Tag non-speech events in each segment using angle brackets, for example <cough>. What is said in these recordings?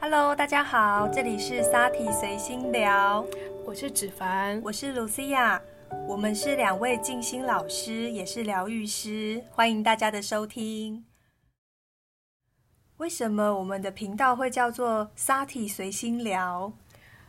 Hello，大家好，这里是沙体随心聊，我是芷凡，我是卢西亚，我们是两位静心老师，也是疗愈师，欢迎大家的收听。为什么我们的频道会叫做沙体随心聊？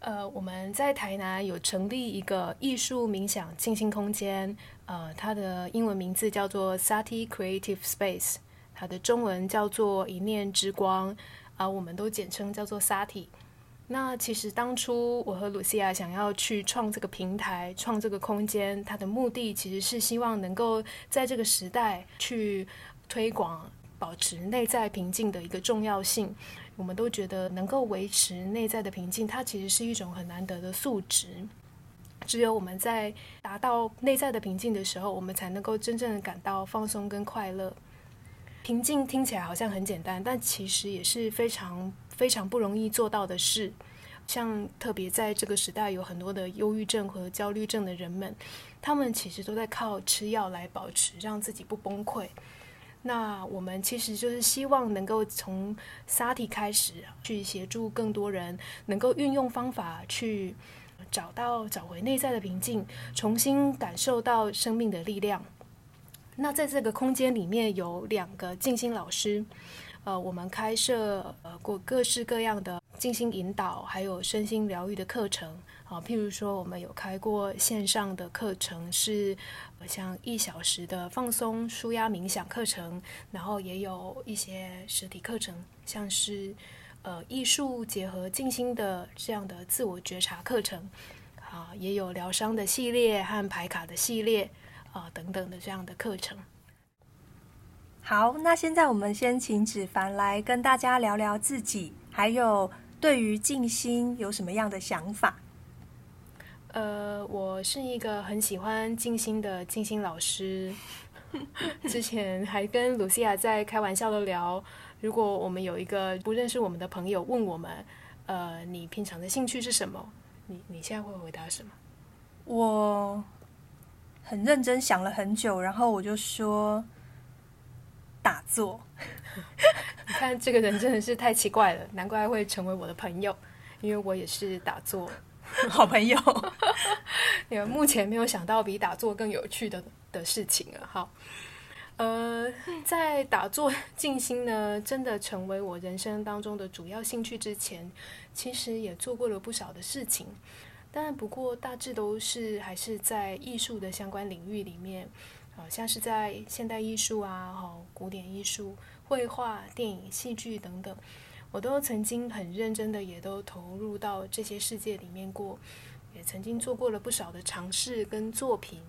呃，我们在台南有成立一个艺术冥想静心空间，呃，它的英文名字叫做 Sati Creative Space，它的中文叫做一念之光。啊，我们都简称叫做 Sati。那其实当初我和露西亚想要去创这个平台、创这个空间，它的目的其实是希望能够在这个时代去推广保持内在平静的一个重要性。我们都觉得能够维持内在的平静，它其实是一种很难得的素质。只有我们在达到内在的平静的时候，我们才能够真正的感到放松跟快乐。平静听起来好像很简单，但其实也是非常非常不容易做到的事。像特别在这个时代，有很多的忧郁症和焦虑症的人们，他们其实都在靠吃药来保持，让自己不崩溃。那我们其实就是希望能够从沙体开始，去协助更多人能够运用方法去找到找回内在的平静，重新感受到生命的力量。那在这个空间里面有两个静心老师，呃，我们开设呃过各式各样的静心引导，还有身心疗愈的课程啊。譬如说，我们有开过线上的课程，是像一小时的放松舒压冥想课程，然后也有一些实体课程，像是呃艺术结合静心的这样的自我觉察课程啊，也有疗伤的系列和排卡的系列。啊，等等的这样的课程。好，那现在我们先请芷凡来跟大家聊聊自己，还有对于静心有什么样的想法。呃，我是一个很喜欢静心的静心老师。<laughs> 之前还跟卢西亚在开玩笑的聊，如果我们有一个不认识我们的朋友问我们，呃，你平常的兴趣是什么？你你现在会回答什么？我。很认真想了很久，然后我就说打坐。<laughs> 你看这个人真的是太奇怪了，难怪会成为我的朋友，因为我也是打坐 <laughs> 好朋友。<laughs> 你们目前没有想到比打坐更有趣的的事情了。好，呃，在打坐静心呢，真的成为我人生当中的主要兴趣之前，其实也做过了不少的事情。但不过大致都是还是在艺术的相关领域里面，啊，像是在现代艺术啊、好古典艺术、绘画、电影、戏剧等等，我都曾经很认真的也都投入到这些世界里面过，也曾经做过了不少的尝试跟作品，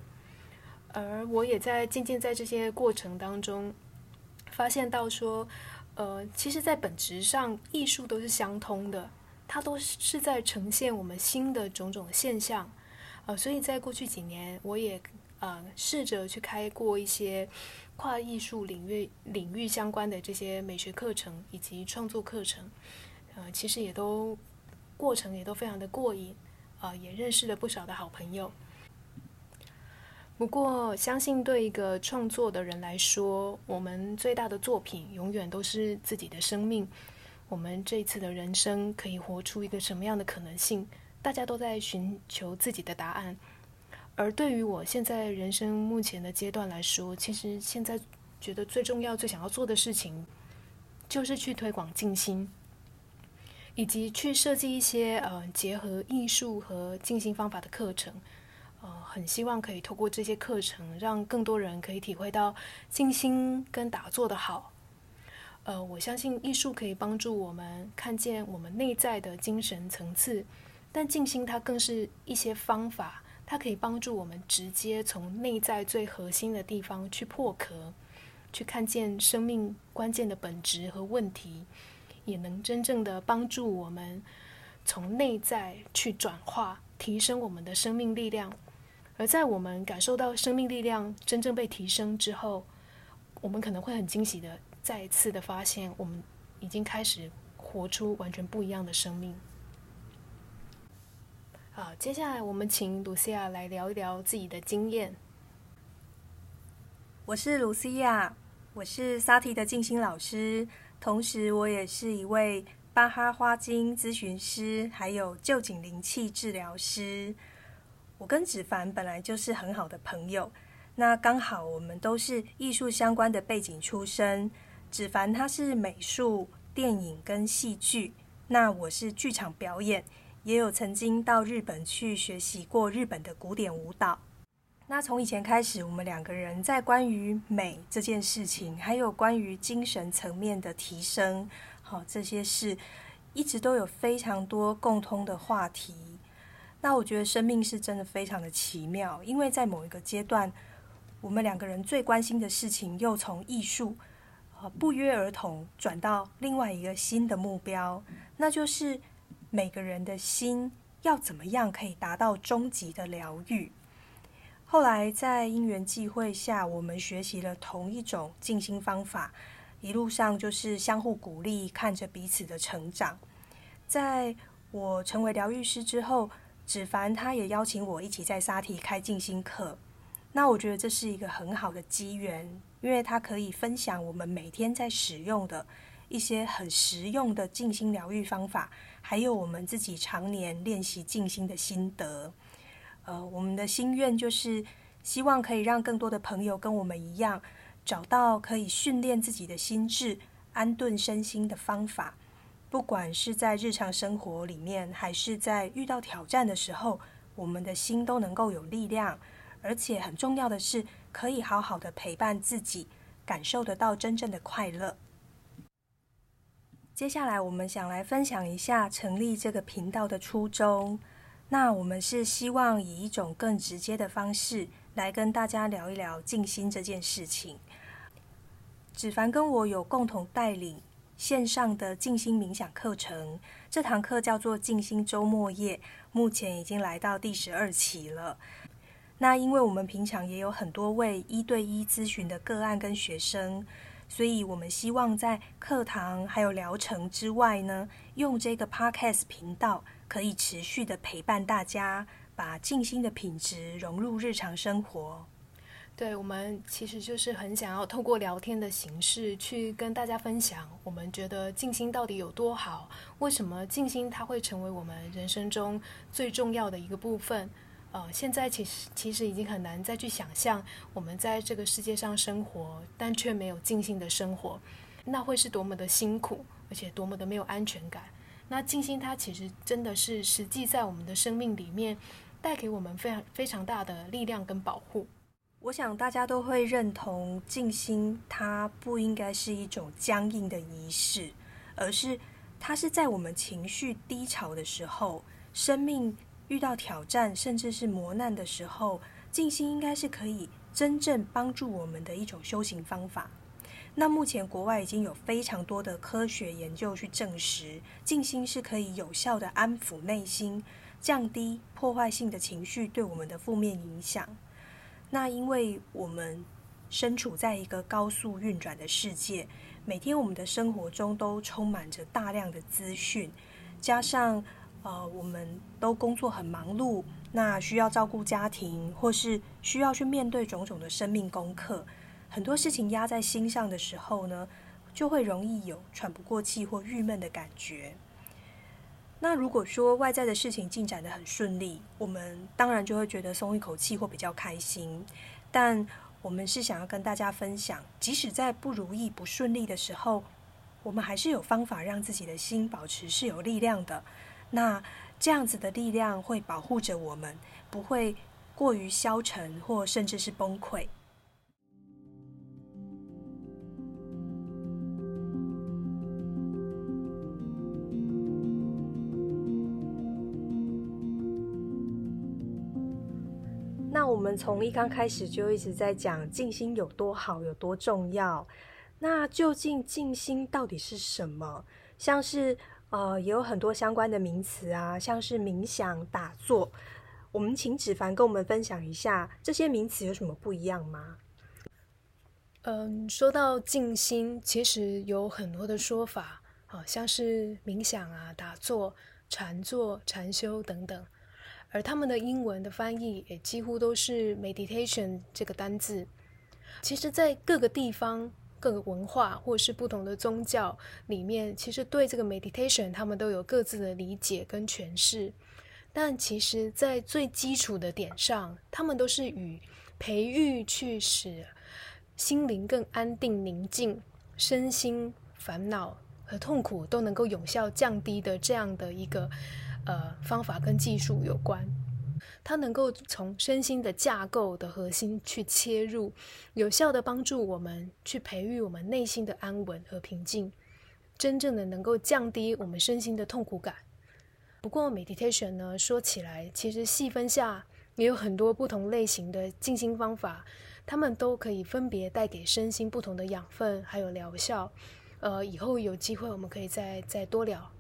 而我也在渐渐在这些过程当中，发现到说，呃，其实，在本质上艺术都是相通的。它都是在呈现我们新的种种现象，呃，所以在过去几年，我也呃试着去开过一些跨艺术领域领域相关的这些美学课程以及创作课程，呃，其实也都过程也都非常的过瘾，啊，也认识了不少的好朋友。不过，相信对一个创作的人来说，我们最大的作品永远都是自己的生命。我们这次的人生可以活出一个什么样的可能性？大家都在寻求自己的答案。而对于我现在人生目前的阶段来说，其实现在觉得最重要、最想要做的事情，就是去推广静心，以及去设计一些呃结合艺术和静心方法的课程。呃，很希望可以透过这些课程，让更多人可以体会到静心跟打坐的好。呃，我相信艺术可以帮助我们看见我们内在的精神层次，但静心它更是一些方法，它可以帮助我们直接从内在最核心的地方去破壳，去看见生命关键的本质和问题，也能真正的帮助我们从内在去转化，提升我们的生命力量。而在我们感受到生命力量真正被提升之后，我们可能会很惊喜的。再一次的发现，我们已经开始活出完全不一样的生命。好，接下来我们请露西亚来聊一聊自己的经验。我是露西亚，我是萨提的静心老师，同时我也是一位巴哈花精咨询师，还有旧景灵气治疗师。我跟子凡本来就是很好的朋友，那刚好我们都是艺术相关的背景出身。子凡他是美术、电影跟戏剧，那我是剧场表演。也有曾经到日本去学习过日本的古典舞蹈。那从以前开始，我们两个人在关于美这件事情，还有关于精神层面的提升，好这些事，一直都有非常多共通的话题。那我觉得生命是真的非常的奇妙，因为在某一个阶段，我们两个人最关心的事情，又从艺术，呃，不约而同转到另外一个新的目标，那就是。每个人的心要怎么样可以达到终极的疗愈？后来在因缘际会下，我们学习了同一种静心方法，一路上就是相互鼓励，看着彼此的成长。在我成为疗愈师之后，芷凡他也邀请我一起在沙提开静心课。那我觉得这是一个很好的机缘，因为他可以分享我们每天在使用的一些很实用的静心疗愈方法。还有我们自己常年练习静心的心得，呃，我们的心愿就是希望可以让更多的朋友跟我们一样，找到可以训练自己的心智、安顿身心的方法。不管是在日常生活里面，还是在遇到挑战的时候，我们的心都能够有力量，而且很重要的是，可以好好的陪伴自己，感受得到真正的快乐。接下来，我们想来分享一下成立这个频道的初衷。那我们是希望以一种更直接的方式来跟大家聊一聊静心这件事情。子凡跟我有共同带领线上的静心冥想课程，这堂课叫做静心周末夜，目前已经来到第十二期了。那因为我们平常也有很多位一对一咨询的个案跟学生。所以，我们希望在课堂还有疗程之外呢，用这个 Podcast 频道，可以持续的陪伴大家，把静心的品质融入日常生活。对，我们其实就是很想要透过聊天的形式，去跟大家分享，我们觉得静心到底有多好，为什么静心它会成为我们人生中最重要的一个部分。呃，现在其实其实已经很难再去想象我们在这个世界上生活，但却没有静心的生活，那会是多么的辛苦，而且多么的没有安全感。那静心它其实真的是实际在我们的生命里面带给我们非常非常大的力量跟保护。我想大家都会认同，静心它不应该是一种僵硬的仪式，而是它是在我们情绪低潮的时候，生命。遇到挑战甚至是磨难的时候，静心应该是可以真正帮助我们的一种修行方法。那目前国外已经有非常多的科学研究去证实，静心是可以有效的安抚内心，降低破坏性的情绪对我们的负面影响。那因为我们身处在一个高速运转的世界，每天我们的生活中都充满着大量的资讯，加上。呃，我们都工作很忙碌，那需要照顾家庭，或是需要去面对种种的生命功课，很多事情压在心上的时候呢，就会容易有喘不过气或郁闷的感觉。那如果说外在的事情进展的很顺利，我们当然就会觉得松一口气或比较开心。但我们是想要跟大家分享，即使在不如意、不顺利的时候，我们还是有方法让自己的心保持是有力量的。那这样子的力量会保护着我们，不会过于消沉或甚至是崩溃。那我们从一刚开始就一直在讲静心有多好，有多重要。那究竟静心到底是什么？像是。呃，也有很多相关的名词啊，像是冥想、打坐。我们请芷凡跟我们分享一下这些名词有什么不一样吗？嗯，说到静心，其实有很多的说法，好像是冥想啊、打坐、禅坐、禅修等等。而他们的英文的翻译也几乎都是 meditation 这个单字。其实，在各个地方、各个文化或是不同的宗教里面，其实对这个 meditation 他们都有各自的理解跟诠释。但其实，在最基础的点上，他们都是与培育去使心灵更安定宁静、身心烦恼和痛苦都能够有效降低的这样的一个呃方法跟技术有关。它能够从身心的架构的核心去切入，有效的帮助我们去培育我们内心的安稳和平静，真正的能够降低我们身心的痛苦感。不过，meditation 呢，说起来其实细分下也有很多不同类型的静心方法，它们都可以分别带给身心不同的养分还有疗效。呃，以后有机会我们可以再再多聊。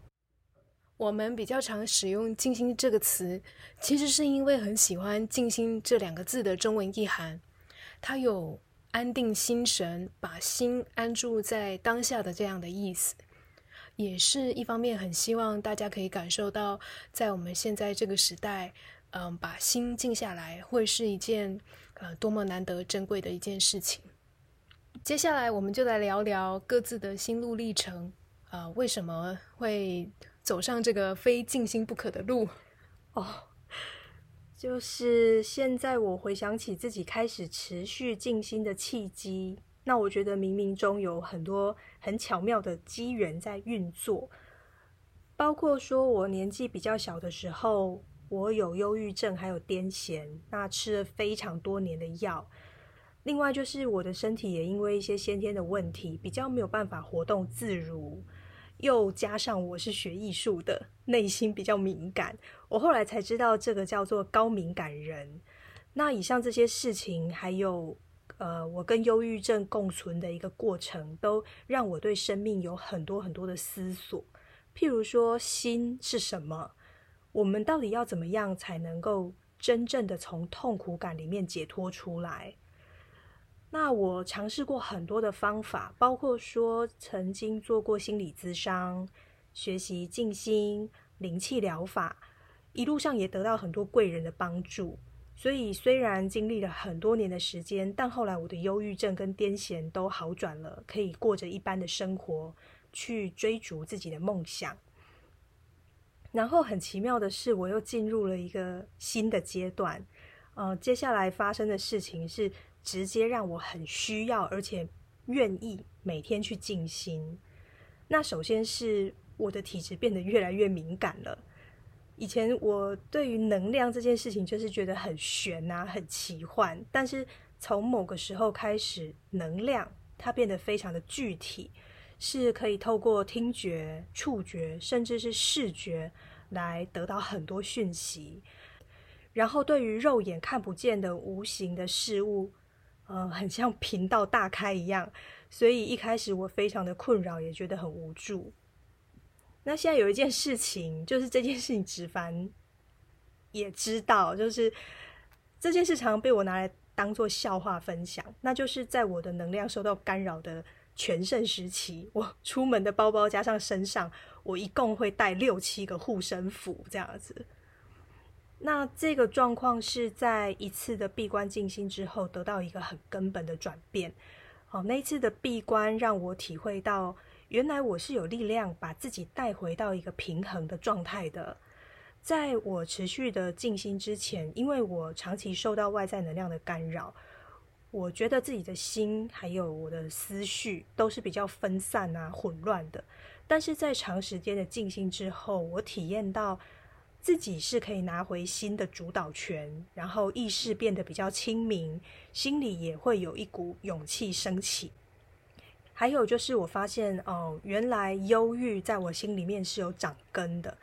我们比较常使用“静心”这个词，其实是因为很喜欢“静心”这两个字的中文意涵。它有安定心神、把心安住在当下的这样的意思，也是一方面很希望大家可以感受到，在我们现在这个时代，嗯，把心静下来会是一件呃多么难得珍贵的一件事情。接下来，我们就来聊聊各自的心路历程，啊，为什么会？走上这个非静心不可的路哦，就是现在我回想起自己开始持续静心的契机，那我觉得冥冥中有很多很巧妙的机缘在运作，包括说我年纪比较小的时候，我有忧郁症，还有癫痫，那吃了非常多年的药，另外就是我的身体也因为一些先天的问题，比较没有办法活动自如。又加上我是学艺术的，内心比较敏感，我后来才知道这个叫做高敏感人。那以上这些事情，还有呃，我跟忧郁症共存的一个过程，都让我对生命有很多很多的思索。譬如说，心是什么？我们到底要怎么样才能够真正的从痛苦感里面解脱出来？那我尝试过很多的方法，包括说曾经做过心理咨商、学习静心、灵气疗法，一路上也得到很多贵人的帮助。所以虽然经历了很多年的时间，但后来我的忧郁症跟癫痫都好转了，可以过着一般的生活，去追逐自己的梦想。然后很奇妙的是，我又进入了一个新的阶段。呃，接下来发生的事情是。直接让我很需要，而且愿意每天去静心。那首先是我的体质变得越来越敏感了。以前我对于能量这件事情就是觉得很玄啊，很奇幻。但是从某个时候开始，能量它变得非常的具体，是可以透过听觉、触觉，甚至是视觉来得到很多讯息。然后对于肉眼看不见的无形的事物。呃，很像频道大开一样，所以一开始我非常的困扰，也觉得很无助。那现在有一件事情，就是这件事情，直凡也知道，就是这件事常被我拿来当做笑话分享。那就是在我的能量受到干扰的全盛时期，我出门的包包加上身上，我一共会带六七个护身符这样子。那这个状况是在一次的闭关静心之后得到一个很根本的转变。好，那一次的闭关让我体会到，原来我是有力量把自己带回到一个平衡的状态的。在我持续的静心之前，因为我长期受到外在能量的干扰，我觉得自己的心还有我的思绪都是比较分散啊、混乱的。但是在长时间的静心之后，我体验到。自己是可以拿回心的主导权，然后意识变得比较清明，心里也会有一股勇气升起。还有就是，我发现哦，原来忧郁在我心里面是有长根的。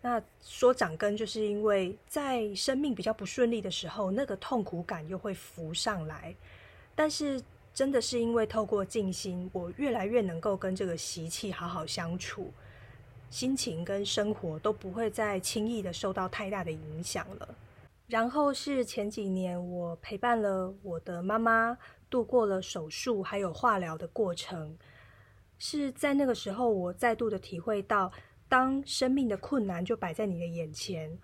那说长根，就是因为在生命比较不顺利的时候，那个痛苦感又会浮上来。但是，真的是因为透过静心，我越来越能够跟这个习气好好相处。心情跟生活都不会再轻易的受到太大的影响了。然后是前几年，我陪伴了我的妈妈度过了手术还有化疗的过程。是在那个时候，我再度的体会到，当生命的困难就摆在你的眼前，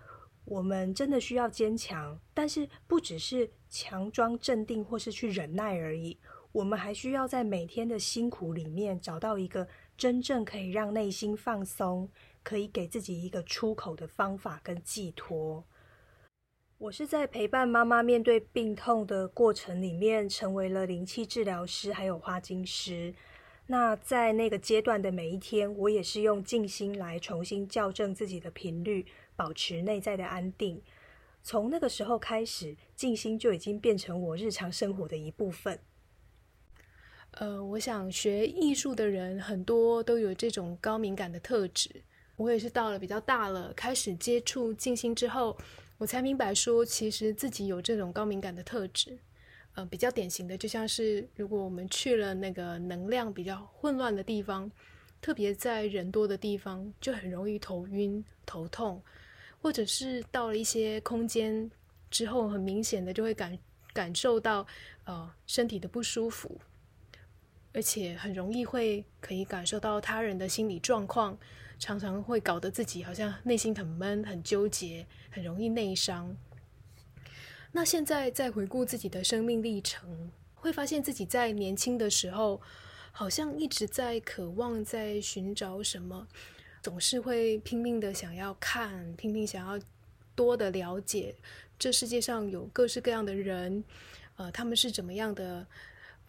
我们真的需要坚强，但是不只是强装镇定或是去忍耐而已，我们还需要在每天的辛苦里面找到一个真正可以让内心放松、可以给自己一个出口的方法跟寄托。我是在陪伴妈妈面对病痛的过程里面，成为了灵气治疗师，还有花精师。那在那个阶段的每一天，我也是用静心来重新校正自己的频率，保持内在的安定。从那个时候开始，静心就已经变成我日常生活的一部分。呃，我想学艺术的人很多都有这种高敏感的特质。我也是到了比较大了，开始接触静心之后。我才明白，说其实自己有这种高敏感的特质，呃，比较典型的就像是，如果我们去了那个能量比较混乱的地方，特别在人多的地方，就很容易头晕、头痛，或者是到了一些空间之后，很明显的就会感感受到呃身体的不舒服，而且很容易会可以感受到他人的心理状况。常常会搞得自己好像内心很闷、很纠结，很容易内伤。那现在再回顾自己的生命历程，会发现自己在年轻的时候，好像一直在渴望、在寻找什么，总是会拼命的想要看、拼命想要多的了解这世界上有各式各样的人，呃，他们是怎么样的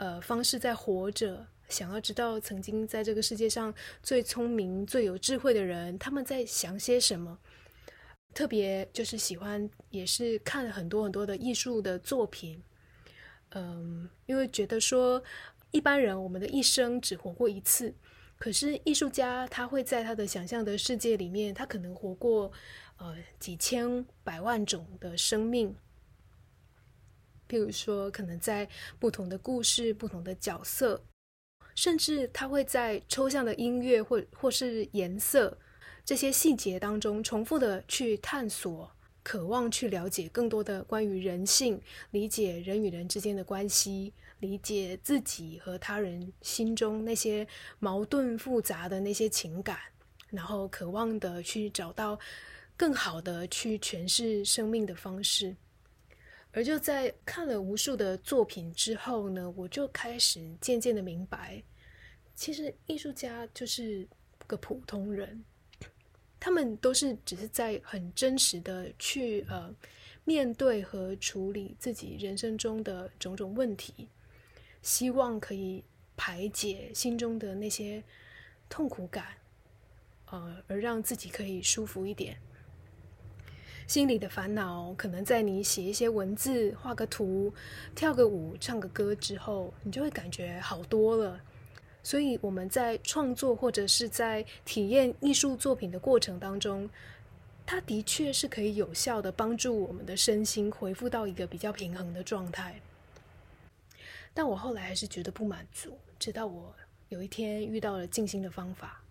呃方式在活着。想要知道曾经在这个世界上最聪明、最有智慧的人，他们在想些什么？特别就是喜欢，也是看了很多很多的艺术的作品。嗯，因为觉得说，一般人我们的一生只活过一次，可是艺术家他会在他的想象的世界里面，他可能活过呃几千百万种的生命。譬如说，可能在不同的故事、不同的角色。甚至他会在抽象的音乐或或是颜色这些细节当中，重复的去探索，渴望去了解更多的关于人性，理解人与人之间的关系，理解自己和他人心中那些矛盾复杂的那些情感，然后渴望的去找到更好的去诠释生命的方式。而就在看了无数的作品之后呢，我就开始渐渐的明白，其实艺术家就是个普通人，他们都是只是在很真实的去呃面对和处理自己人生中的种种问题，希望可以排解心中的那些痛苦感，呃，而让自己可以舒服一点。心里的烦恼，可能在你写一些文字、画个图、跳个舞、唱个歌之后，你就会感觉好多了。所以我们在创作或者是在体验艺术作品的过程当中，它的确是可以有效的帮助我们的身心恢复到一个比较平衡的状态。但我后来还是觉得不满足，直到我有一天遇到了静心的方法。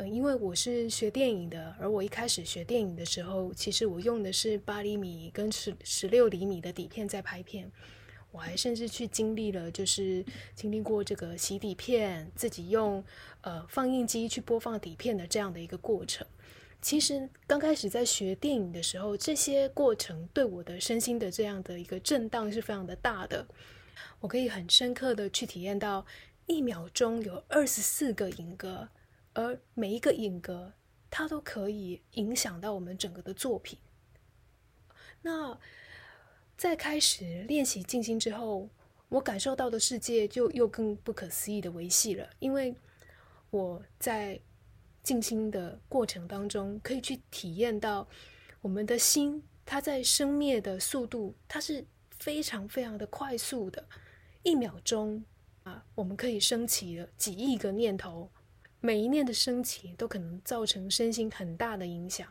嗯，因为我是学电影的，而我一开始学电影的时候，其实我用的是八厘米跟十十六厘米的底片在拍片，我还甚至去经历了，就是经历过这个洗底片，自己用呃放映机去播放底片的这样的一个过程。其实刚开始在学电影的时候，这些过程对我的身心的这样的一个震荡是非常的大的，我可以很深刻的去体验到一秒钟有二十四个影格。而每一个影格，它都可以影响到我们整个的作品。那在开始练习静心之后，我感受到的世界就又更不可思议的维系了，因为我在静心的过程当中，可以去体验到我们的心，它在生灭的速度，它是非常非常的快速的，一秒钟啊，我们可以升起了几亿个念头。每一念的升起都可能造成身心很大的影响。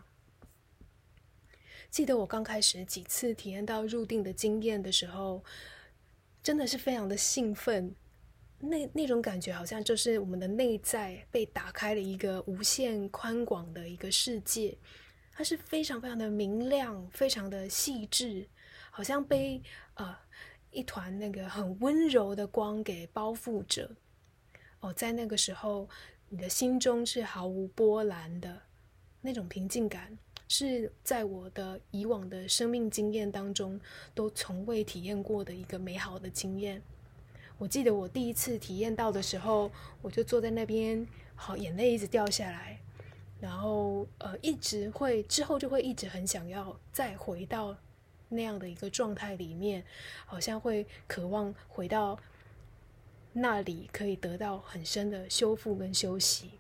记得我刚开始几次体验到入定的经验的时候，真的是非常的兴奋。那那种感觉好像就是我们的内在被打开了一个无限宽广的一个世界，它是非常非常的明亮，非常的细致，好像被呃一团那个很温柔的光给包覆着。哦，在那个时候。你的心中是毫无波澜的，那种平静感是在我的以往的生命经验当中都从未体验过的一个美好的经验。我记得我第一次体验到的时候，我就坐在那边，好，眼泪一直掉下来，然后呃，一直会之后就会一直很想要再回到那样的一个状态里面，好像会渴望回到那里，可以得到很深的修复跟休息。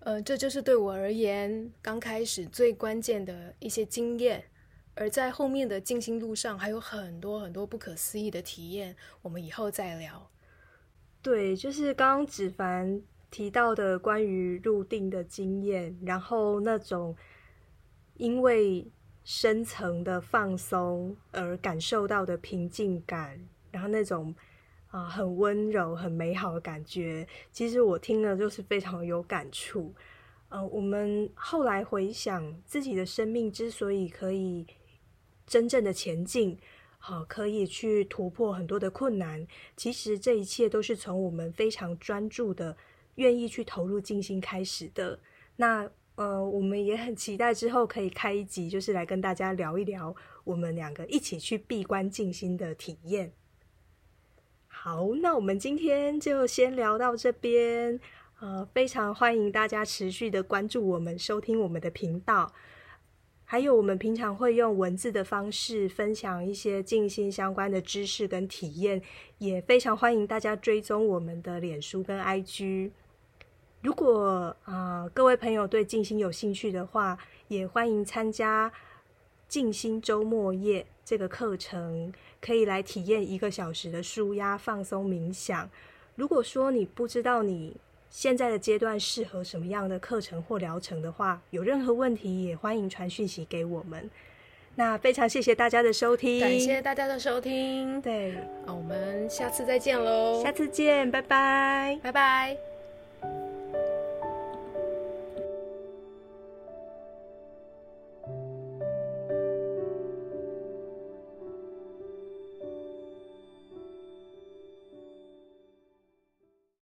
呃，这就是对我而言刚开始最关键的一些经验。而在后面的静心路上，还有很多很多不可思议的体验，我们以后再聊。对，就是刚刚子凡提到的关于入定的经验，然后那种因为深层的放松而感受到的平静感，然后那种啊很温柔、很美好的感觉，其实我听了就是非常有感触。呃，我们后来回想自己的生命之所以可以。真正的前进，好，可以去突破很多的困难。其实这一切都是从我们非常专注的、愿意去投入静心开始的。那呃，我们也很期待之后可以开一集，就是来跟大家聊一聊我们两个一起去闭关静心的体验。好，那我们今天就先聊到这边。呃，非常欢迎大家持续的关注我们，收听我们的频道。还有，我们平常会用文字的方式分享一些静心相关的知识跟体验，也非常欢迎大家追踪我们的脸书跟 IG。如果啊，各位朋友对静心有兴趣的话，也欢迎参加静心周末夜这个课程，可以来体验一个小时的舒压放松冥想。如果说你不知道你。现在的阶段适合什么样的课程或疗程的话，有任何问题也欢迎传讯息给我们。那非常谢谢大家的收听，感谢大家的收听。对，那我们下次再见喽，下次见，拜拜，拜拜。